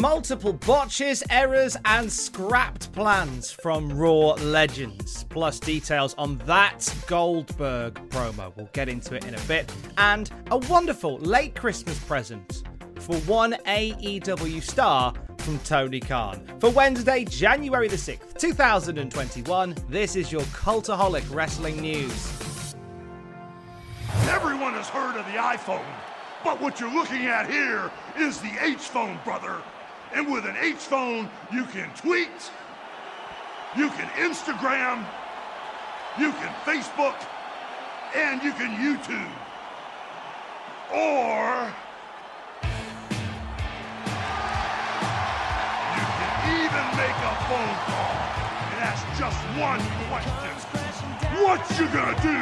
Multiple botches, errors, and scrapped plans from Raw Legends, plus details on that Goldberg promo. We'll get into it in a bit. And a wonderful late Christmas present for one AEW star from Tony Khan. For Wednesday, January the 6th, 2021, this is your Cultaholic Wrestling News. Everyone has heard of the iPhone, but what you're looking at here is the H phone, brother. And with an H phone, you can tweet, you can Instagram, you can Facebook, and you can YouTube. Or you can even make a phone call and ask just one question. What you gonna do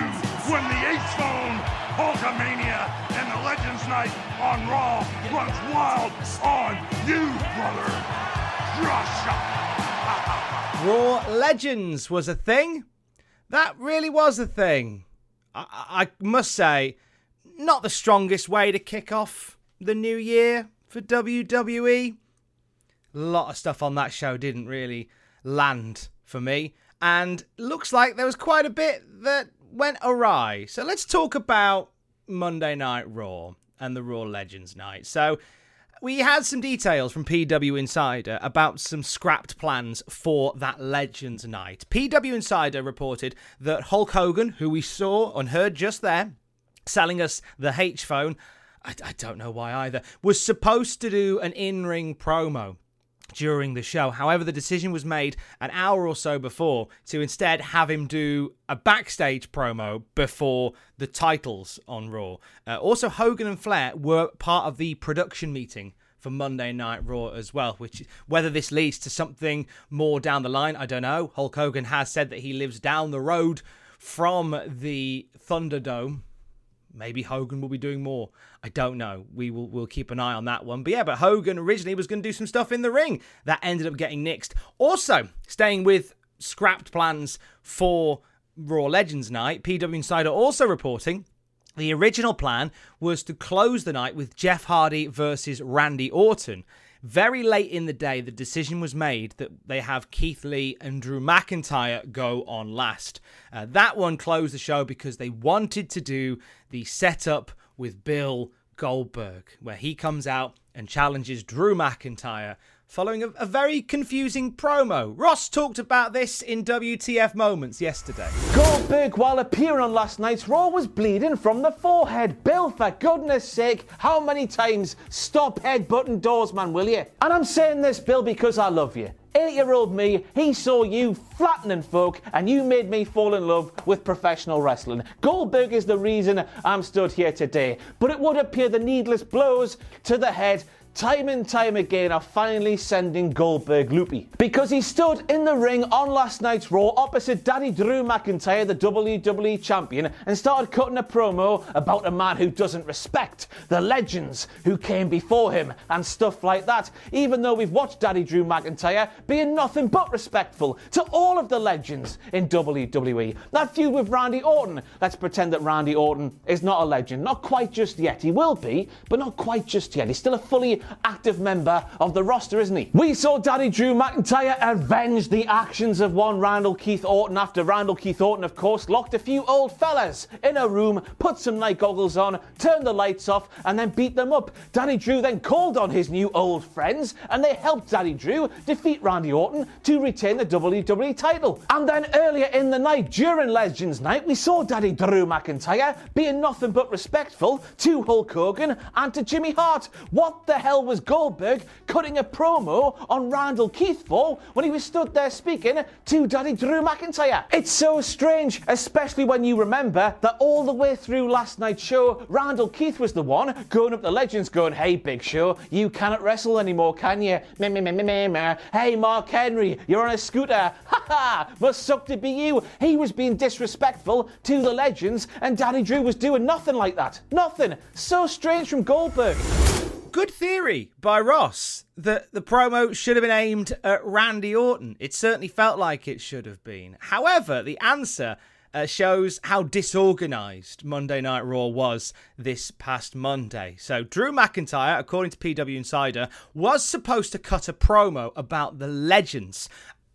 when the H phone, Hulkamania, and the Legends Night on Raw runs wild on you, brother? Just Raw Legends was a thing. That really was a thing. I, I must say, not the strongest way to kick off the new year for WWE. A lot of stuff on that show didn't really land for me, and looks like there was quite a bit that went awry. So let's talk about Monday Night Raw and the Raw Legends night. So we had some details from PW Insider about some scrapped plans for that Legends night. PW Insider reported that Hulk Hogan, who we saw and heard just there, selling us the H phone, I, don't know why either, was supposed to do an in ring promo during the show. However, the decision was made an hour or so before to instead have him do a backstage promo before the titles on Raw. Uh, also, Hogan and Flair were part of the production meeting for Monday Night Raw as well, which whether this leads to something more down the line, I don't know. Hulk Hogan has said that he lives down the road from the Thunderdome. Maybe Hogan will be doing more. I don't know. We will we'll keep an eye on that one. But yeah, but Hogan originally was going to do some stuff in the ring that ended up getting nixed. Also, staying with scrapped plans for Raw Legends night, PW Insider also reporting the original plan was to close the night with Jeff Hardy versus Randy Orton. Very late in the day, the decision was made that they have Keith Lee and Drew McIntyre go on last. Uh, that one closed the show because they wanted to do the setup with Bill Goldberg, where he comes out and challenges Drew McIntyre following a, a, very confusing promo. Ross talked about this in WTF Moments yesterday. Goldberg, while appearing on last night's Raw, was bleeding from the forehead. Bill, for goodness sake, how many times stop headbutting doors, man, will you? And I'm saying this, Bill, because I love you. Eight year old me, he saw you flattening folk, and you made me fall in love with professional wrestling. Goldberg is the reason I'm stood here today. But it would appear the needless blows to the head time and time again are finally sending Goldberg loopy. Because he stood in the ring on last night's Raw opposite Daddy Drew McIntyre, the WWE Champion, and started cutting a promo about a man who doesn't respect the legends who came before him and stuff like that. Even though we've watched Daddy Drew McIntyre being nothing but respectful to all of the legends in WWE. That feud with Randy Orton, let's pretend that Randy Orton is not a legend. Not quite just yet. He will be, but not quite just yet. He's still a fully active member of the roster, isn't he? We saw Daddy Drew McIntyre avenge the actions of one Randall Keith Orton after Randall Keith Orton, of course, locked a few old fellas in a room, put some night goggles on, turned the lights off, and then beat them up. Daddy Drew then called on his new old friends, and they helped Daddy Drew defeat Randy Orton to retain the WWE title. And then earlier in the night, during Legends Night, we saw Daddy Drew McIntyre being nothing but respectful to Hulk Hogan and to Jimmy Hart. What the hell was Goldberg cutting a promo on Randall Keith for when he was stood there speaking to Daddy Drew McIntyre? It's so strange, especially when you remember that all the way through last night's show, Randall Keith was the one going up the legends going, Hey, Big Show, you cannot wrestle anymore, can you? Hey, Mark Henry, you're on a scooter. Ha ha! Must suck to be you. He was being disrespectful to the legends, and Daddy Drew was doing nothing like that. Nothing. So strange from Goldberg. Good theory by Ross that the promo should have been aimed at Randy Orton. It certainly felt like it should have been. However, the answer uh, shows how disorganized Monday Night Raw was this past Monday. So, Drew McIntyre, according to PW Insider, was supposed to cut a promo about the legends.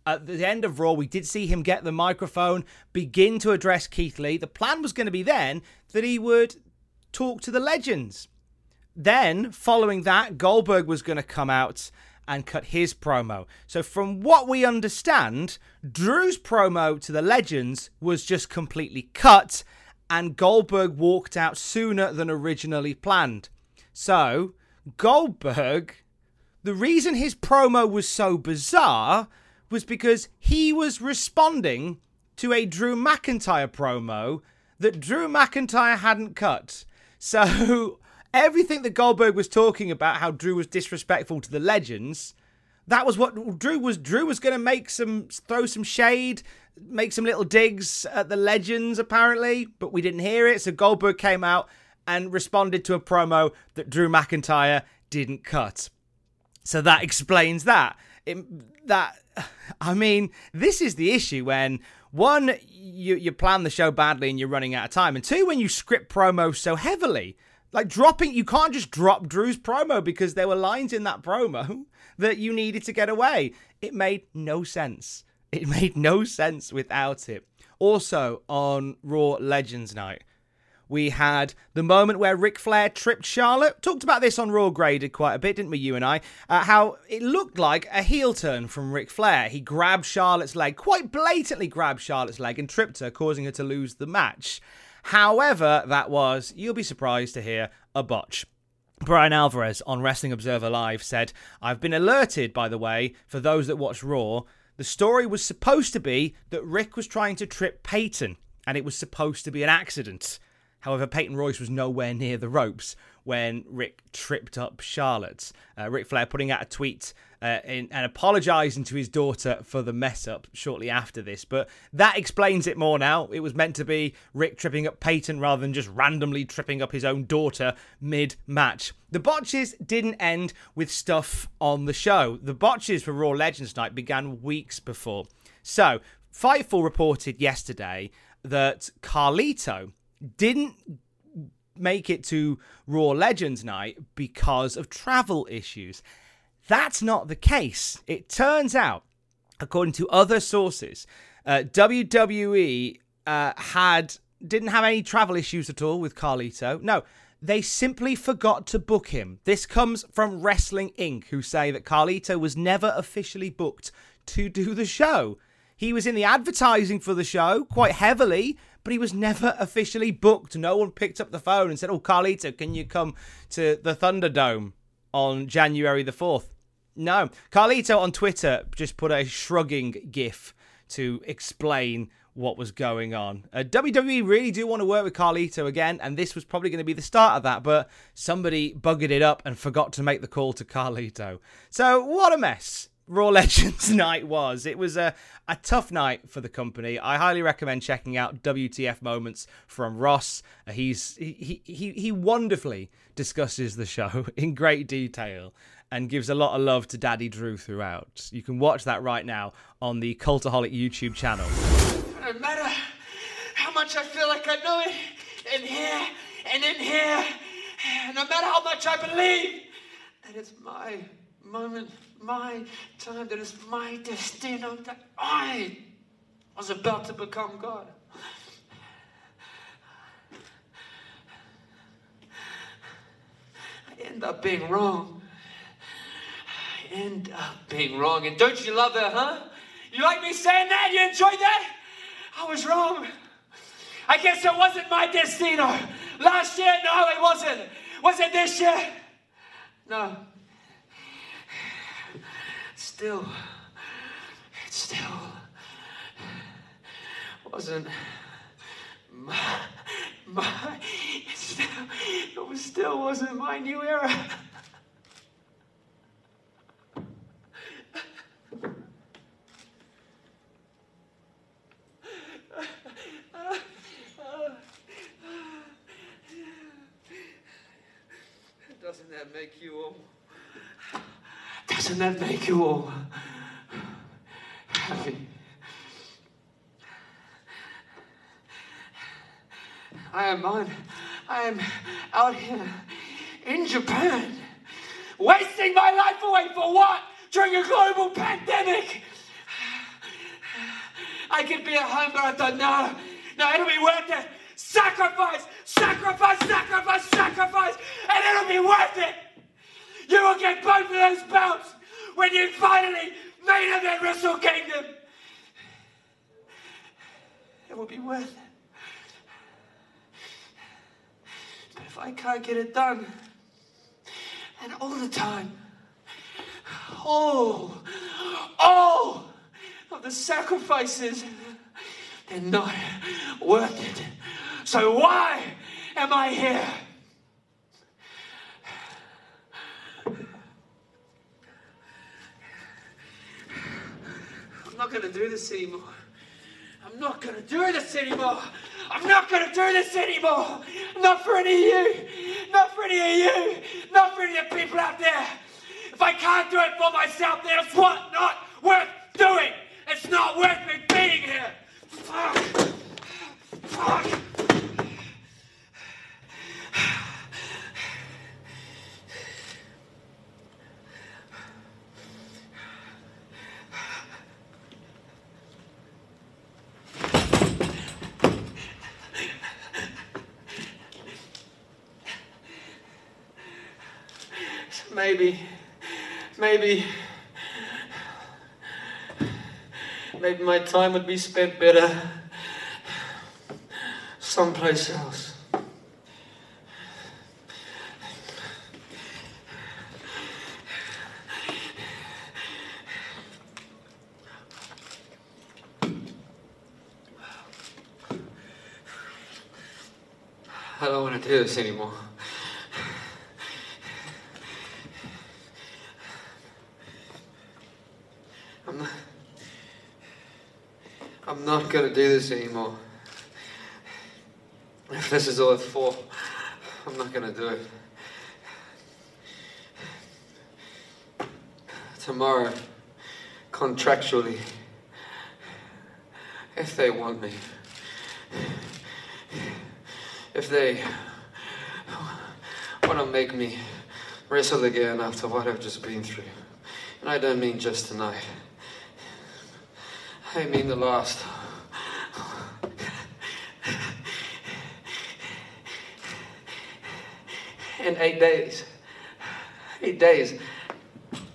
At the end of Raw, we did see him get the microphone, begin to address Keith Lee. The plan was going to be then that he would talk to the legends. Then, following that, Goldberg was going to come out and cut his promo. So, from what we understand, Drew's promo to the Legends was just completely cut, and Goldberg walked out sooner than originally planned. So, Goldberg, the reason his promo was so bizarre was because he was responding to a Drew McIntyre promo that Drew McIntyre hadn't cut. So, everything that Goldberg was talking about, how Drew was disrespectful to the legends, that was what Drew was. Drew was going to make some, throw some shade, make some little digs at the legends, apparently, but we didn't hear it. So Goldberg came out and responded to a promo that Drew McIntyre didn't cut. So that explains that. It, that I mean, this is the issue when one you you plan the show badly and you're running out of time, and two when you script promos so heavily. Like dropping, you can't just drop Drew's promo because there were lines in that promo that you needed to get away. It made no sense. It made no sense without it. Also, on Raw Legends Night, we had the moment where Ric Flair tripped Charlotte. Talked about this on Raw Graded quite a bit, didn't we, you and I? Uh, how it looked like a heel turn from Ric Flair. He grabbed Charlotte's leg, quite blatantly grabbed Charlotte's leg and tripped her, causing her to lose the match. However, that was, you'll be surprised to hear, a botch. Brian Alvarez on Wrestling Observer Live said, I've been alerted, by the way, for those that watch Raw. The story was supposed to be that Ric was trying to trip Peyton, and it was supposed to be an accident. However, Peyton Royce was nowhere near the ropes when Ric tripped up Charlotte. Uh, Ric Flair putting out a tweet uh, in, and apologising to his daughter for the mess up shortly after this. But that explains it more now. It was meant to be Ric tripping up Peyton rather than just randomly tripping up his own daughter mid match. The botches didn't end with stuff on the show. The botches for Raw Legends Night began weeks before. So, Fightful reported yesterday that Carlito didn't make it to Raw Legends Night because of travel issues. That's not the case. It turns out, according to other sources, uh, WWE uh, had didn't have any travel issues at all with Carlito. No, they simply forgot to book him. This comes from Wrestling Inc., who say that Carlito was never officially booked to do the show. He was in the advertising for the show quite heavily, but he was never officially booked. No one picked up the phone and said, Oh, Carlito, can you come to the Thunderdome on January the 4th? No. Carlito on Twitter just put a shrugging gif to explain what was going on. Uh, WWE really do want to work with Carlito again, and this was probably going to be the start of that, but somebody buggered it up and forgot to make the call to Carlito. So, what a mess. Raw Legends night was. It was a, a tough night for the company. I highly recommend checking out WTF moments from Ross. Uh, he's he, he he wonderfully discusses the show in great detail and gives a lot of love to Daddy Drew throughout. You can watch that right now on the Cultaholic YouTube channel. No matter how much I feel like I know it in here and in here, no matter how much I believe that it's my moment, my time, that is my destiny, that I was about to become God. I end up being wrong. I end up being wrong. And don't you love that, huh? You like me saying that? You enjoyed that? I was wrong. I guess it wasn't my destino. Last year, no, it wasn't. Was it this year? No. Still, it still wasn't my, my, it still, it was still wasn't my new era. Doesn't that make you all? Doesn't that make you all happy? I am on. I am out here in Japan, wasting my life away for what? During a global pandemic. I could be at home, but I thought, no, no, it'll be worth it. Sacrifice, sacrifice, sacrifice, sacrifice, and it'll be worth it. You will get both of those belts when you finally made it at Wrestle Kingdom. It will be worth it. But if I can't get it done, and all the time, all, all of the sacrifices, they're not worth it. So why am I here? I'm not gonna do this anymore. I'm not gonna do this anymore. I'm not gonna do this anymore. Not for any of you. Not for any of you. Not for any of the people out there. If I can't do it for myself, then it's what? Not worth doing. It's not worth me being here. Fuck. Fuck. Maybe, maybe, maybe my time would be spent better someplace else. I don't want to do this anymore. I'm not, Not gonna do this anymore. If this is all it's for, I'm not gonna do it. Tomorrow, contractually, if they want me, if they want to make me wrestle again after what I've just been through, and I don't mean just tonight. I mean the last. In eight days. Eight days.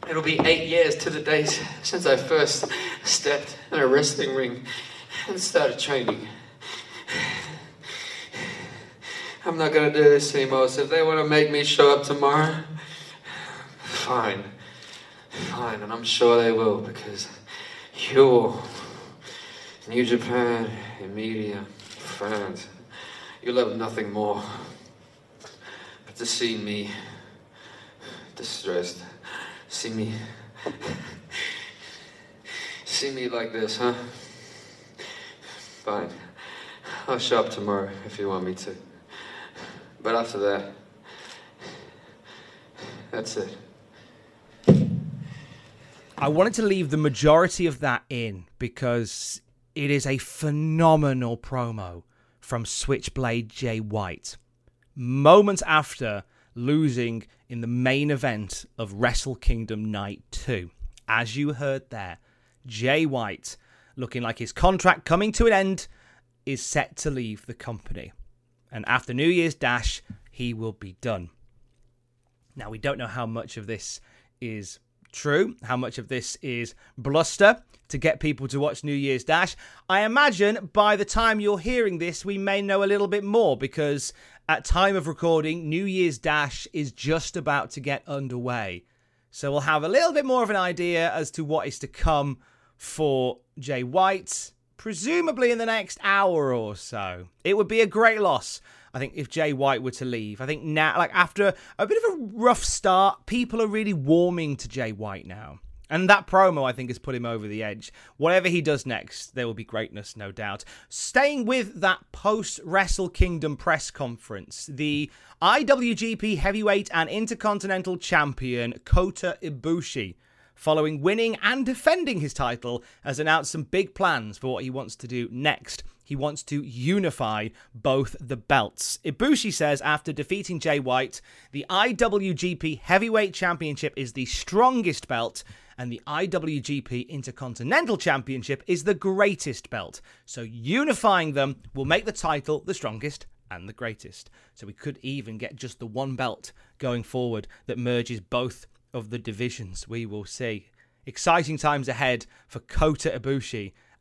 It'll be eight years to the days since I first stepped in a wrestling ring and started training. I'm not gonna do this anymore, so if they wanna make me show up tomorrow, fine. Fine, and I'm sure they will because you're New Japan, media, fans, you love nothing more to see me distressed. See me. See me like this, huh? Fine. I'll show up tomorrow if you want me to. But after that, that's it. I wanted to leave the majority of that in because it is a phenomenal promo from Switchblade Jay White. Moments after losing in the main event of Wrestle Kingdom Night 2. As you heard there, Jay White, looking like his contract coming to an end, is set to leave the company. And after New Year's Dash, he will be done. Now, we don't know how much of this is true, how much of this is bluster to get people to watch New Year's Dash. I imagine by the time you're hearing this, we may know a little bit more because at time of recording, New Year's Dash is just about to get underway. So we'll have a little bit more of an idea as to what is to come for Jay White, presumably in the next hour or so. It would be a great loss I think if Jay White were to leave, I think now, like after a bit of a rough start, people are really warming to Jay White now. And that promo, I think, has put him over the edge. Whatever he does next, there will be greatness, no doubt. Staying with that post Wrestle Kingdom press conference, the IWGP Heavyweight and Intercontinental Champion Kota Ibushi, following winning and defending his title, has announced some big plans for what he wants to do next. He wants to unify both the belts. Ibushi says after defeating Jay White, the IWGP Heavyweight Championship is the strongest belt and the IWGP Intercontinental Championship is the greatest belt. So unifying them will make the title the strongest and the greatest. So we could even get just the one belt going forward that merges both of the divisions. We will see. Exciting times ahead for Kota Ibushi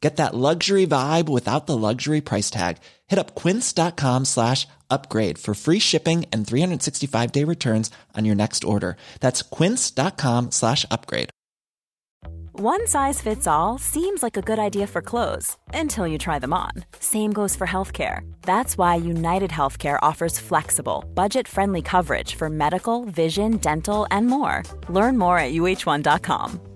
Get that luxury vibe without the luxury price tag. Hit up quince.com slash upgrade for free shipping and 365 day returns on your next order. That's quince.com slash upgrade. One size fits all seems like a good idea for clothes until you try them on. Same goes for healthcare. That's why United Healthcare offers flexible, budget friendly coverage for medical, vision, dental, and more. Learn more at uh1.com.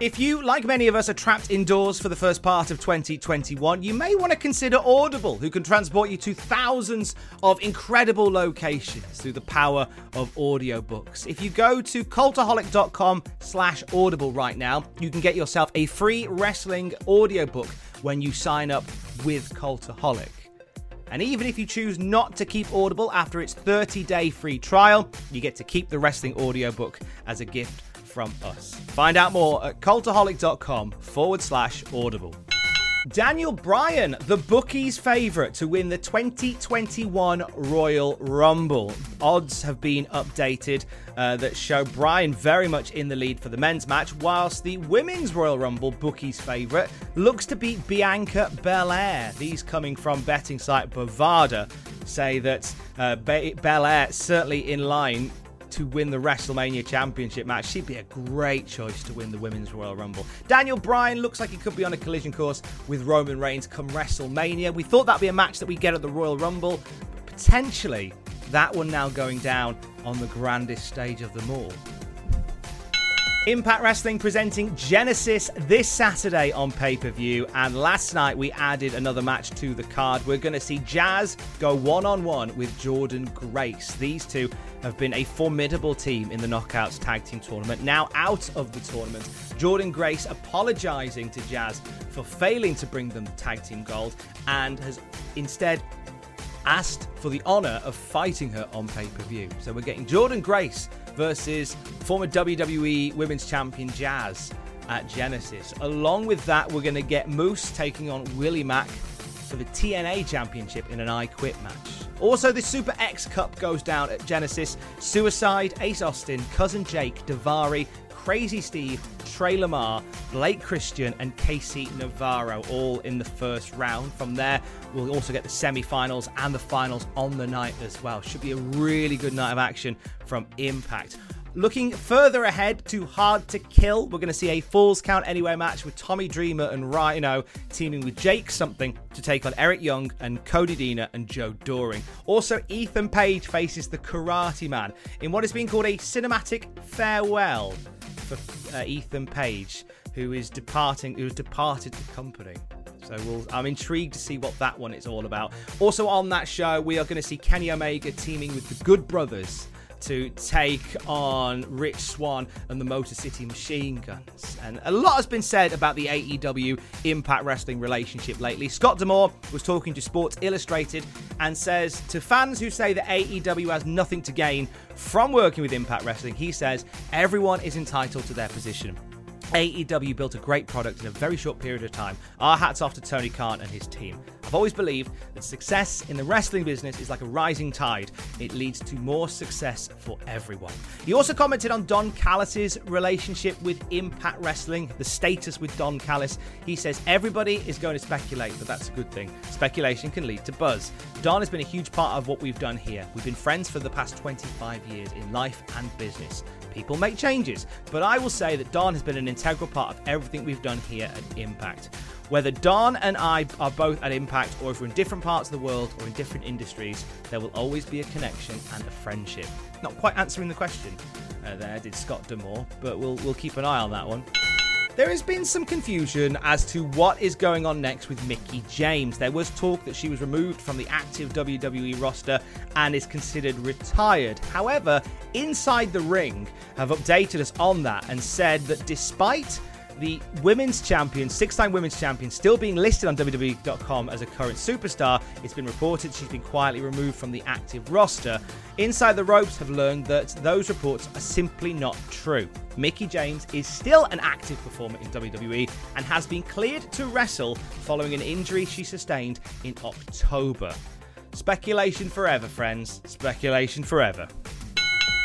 If you, like many of us, are trapped indoors for the first part of 2021, you may want to consider Audible, who can transport you to thousands of incredible locations through the power of audiobooks. If you go to cultaholic.com slash audible right now, you can get yourself a free wrestling audiobook when you sign up with Cultaholic. And even if you choose not to keep Audible after its 30 day free trial, you get to keep the wrestling audiobook as a gift from us. Find out more at cultaholic.com forward slash audible. Daniel Bryan, the bookies' favourite to win the 2021 Royal Rumble. Odds have been updated uh, that show Bryan very much in the lead for the men's match, whilst the women's Royal Rumble bookies' favourite looks to beat Bianca Belair. These coming from betting site Bovada say that uh, Belair certainly in line to win the WrestleMania Championship match. She'd be a great choice to win the Women's Royal Rumble. Daniel Bryan looks like he could be on a collision course with Roman Reigns come WrestleMania. We thought that'd be a match that we get at the Royal Rumble, but potentially that one now going down on the grandest stage of them all. Impact Wrestling presenting Genesis this Saturday on pay per view. And last night we added another match to the card. We're going to see Jazz go one on one with Jordynne Grace. These two have been a formidable team in the Knockouts Tag Team Tournament. Now out of the tournament, Jordynne Grace apologising to Jazz for failing to bring them Tag Team Gold and has instead asked for the honour of fighting her on pay per view. So we're getting Jordynne Grace versus former WWE Women's Champion Jazz at Genesis. Along with that, we're going to get Moose taking on Willie Mack for the TNA Championship in an I Quit match. Also, the Super X Cup goes down at Genesis. Suicide, Ace Austin, Cousin Jake, Daivari, Crazy Steve, Tre Lamar, Blake Christian, and KC Navarro all in the first round. From there, we'll also get the semi finals and the finals on the night as well. Should be a really good night of action from Impact. Looking further ahead to Hard to Kill, we're going to see a Falls Count Anywhere match with Tommy Dreamer and Rhino teaming with Jake Something to take on Eric Young and Cody Deaner and Joe Doering. Also, Ethan Page faces the Karate Man in what is being called a cinematic farewell for uh, Ethan Page, who is departing, who has departed the company. So we'll, I'm intrigued to see what that one is all about. Also on that show, we are going to see Kenny Omega teaming with the Good Brothers to take on Rich Swann and the Motor City Machine Guns. And a lot has been said about the AEW Impact Wrestling relationship lately. Scott D'Amore was talking to Sports Illustrated and says to fans who say that AEW has nothing to gain from working with Impact Wrestling, he says everyone is entitled to their position. AEW built a great product in a very short period of time. Our hats off to Tony Khan and his team. I've always believed that success in the wrestling business is like a rising tide. It leads to more success for everyone. He also commented on Don Callis's relationship with Impact Wrestling, the status with Don Callis. He says everybody is going to speculate, but that's a good thing. Speculation can lead to buzz. Don has been a huge part of what we've done here. We've been friends for the past 25 years in life and business. People make changes, but I will say that Don has been an integral part of everything we've done here at Impact. Whether Don and I are both at Impact, or if we're in different parts of the world or in different industries, there will always be a connection and a friendship. Not quite answering the question uh, there, did Scott D'Amore, but we'll we'll keep an eye on that one. There has been some confusion as to what is going on next with Mickie James. There was talk that she was removed from the active WWE roster and is considered retired. However, Inside the Ring have updated us on that and said that despite the women's champion, six time women's champion, still being listed on WWE.com as a current superstar. It's been reported she's been quietly removed from the active roster. Inside the Ropes have learned that those reports are simply not true. Mickie James is still an active performer in WWE and has been cleared to wrestle following an injury she sustained in October. Speculation forever, friends. Speculation forever.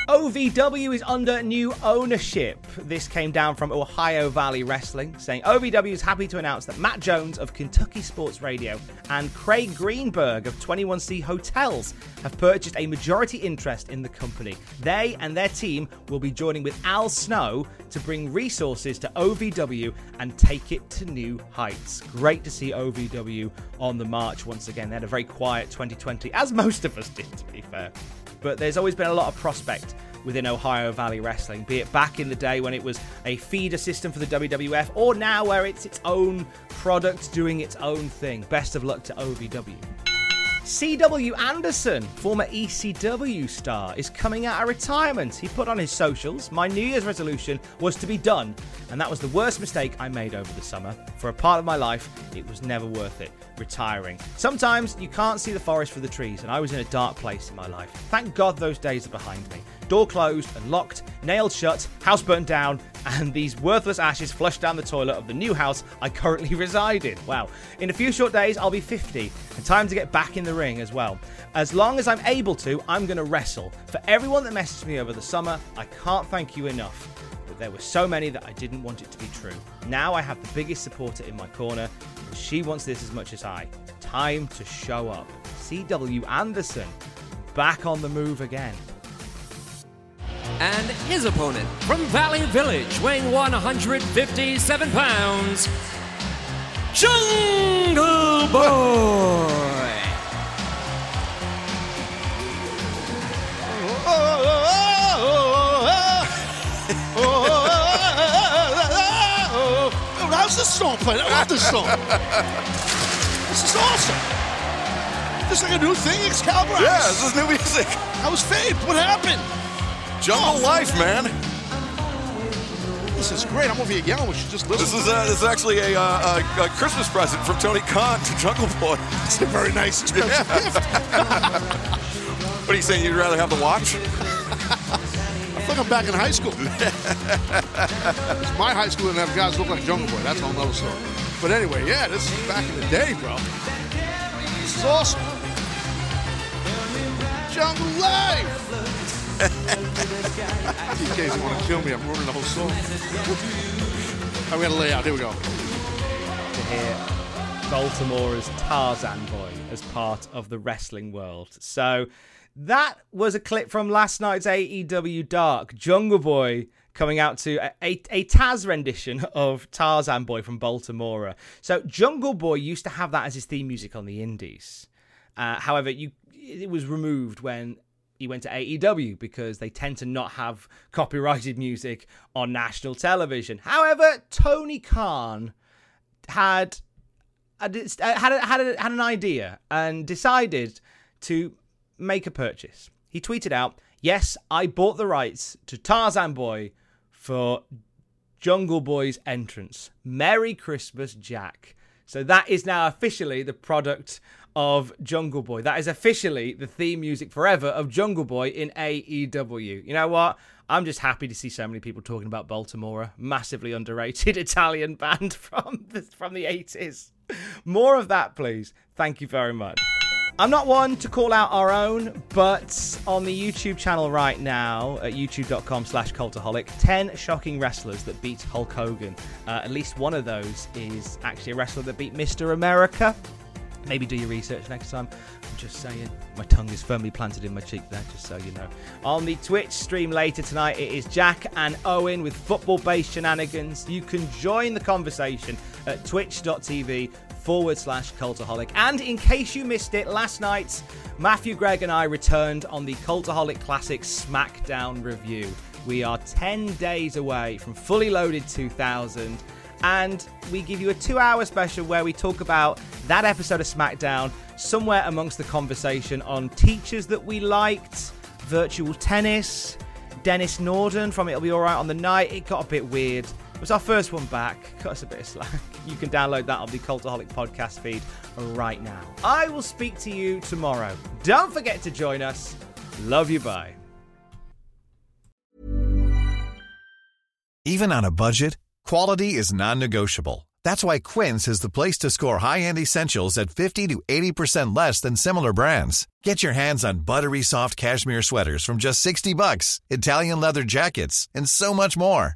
OVW is under new ownership. This came down from Ohio Valley Wrestling, saying OVW is happy to announce that Matt Jones of Kentucky Sports Radio and Craig Greenberg of 21C Hotels have purchased a majority interest in the company. They and their team will be joining with Al Snow to bring resources to OVW and take it to new heights. Great to see OVW on the march once again. They had a very quiet 2020, as most of us did, to be fair but there's always been a lot of prospect within Ohio Valley Wrestling, be it back in the day when it was a feeder system for the WWF, or now where it's its own product doing its own thing. Best of luck to OVW. C.W. Anderson, former ECW star, is coming out of retirement. He put on his socials, My New Year's resolution was to be done, and that was the worst mistake I made over the summer. For a part of my life, it was never worth it. Retiring. Sometimes you can't see the forest for the trees, and I was in a dark place in my life. Thank God those days are behind me. Door closed and locked, nailed shut, house burnt down, and these worthless ashes flushed down the toilet of the new house I currently reside in. Wow. In a few short days, I'll be 50, and time to get back in the ring as well. As long as I'm able to, I'm going to wrestle. For everyone that messaged me over the summer, I can't thank you enough. But there were so many that I didn't want it to be true. Now I have the biggest supporter in my corner, and she wants this as much as I. Time to show up. C.W. Anderson, back on the move again and his opponent from Valley Village, weighing 157 pounds, Jungle Boy. Oh, how's this song playing? I love this song. this is awesome. This is like a new thing, Excalibur. Yeah, this is new music. I was fade. What happened? Jungle Life, man. This is great. I'm over here yelling. We should just listen. This is uh, this is actually a, uh, a, a, Christmas present from Tony Khan to Jungle Boy. It's a very nice, expensive yeah. gift. what are you saying? You'd rather have the watch? I feel like I'm back in high school. 'Cause my high school didn't have guys look like Jungle Boy. That's a whole nother story. But anyway, yeah, this is back in the day, bro. This is awesome. Jungle Life. You want to kill me, I'm ruining the whole song. I'm gonna lay out. Here we go. to hear Baltimora's Tarzan Boy as part of the wrestling world. So that was a clip from last night's AEW Dark. Jungle Boy coming out to a, a, a Taz rendition of Tarzan Boy from Baltimore. So Jungle Boy used to have that as his theme music on the Indies. Uh, however, you it was removed when he went to AEW because they tend to not have copyrighted music on national television. However, Tony Khan had uh, had had had, had an idea and decided to make a purchase. He tweeted out, "Yes, I bought the rights to Tarzan Boy for Jungle Boy's entrance. Merry Christmas, Jack." So that is now officially the product of Jungle Boy. That is officially the theme music forever of Jungle Boy in AEW. You know what? I'm just happy to see so many people talking about Baltimora, massively underrated Italian band from the, from the 80s. More of that, please. Thank you very much. I'm not one to call out our own, but on the YouTube channel right now, at youtube.com slash cultaholic, 10 shocking wrestlers that beat Hulk Hogan. Uh, at least one of those is actually a wrestler that beat Mr. America. Maybe do your research next time. I'm just saying. My tongue is firmly planted in my cheek there, just so you know. On the Twitch stream later tonight, it is Jack and Owen with football based shenanigans. You can join the conversation at twitch.tv forward slash cultaholic. And in case you missed it, last night, Matthew Gregg and I returned on the Cultaholic Classic SmackDown review. We are 10 days away from fully loaded 2000 and we give you a two hour special where we talk about that episode of SmackDown, somewhere amongst the conversation on teachers that we liked, virtual tennis, Denis Norden from It'll Be Alright on the Night. It got a bit weird. It was our first one back. Cut us a bit of slack. You can download that on the Cultaholic podcast feed right now. I will speak to you tomorrow. Don't forget to join us. Love you. Bye. Even on a budget, quality is non-negotiable. That's why Quince is the place to score high-end essentials at 50 to 80% less than similar brands. Get your hands on buttery soft cashmere sweaters from just 60 bucks, Italian leather jackets, and so much more.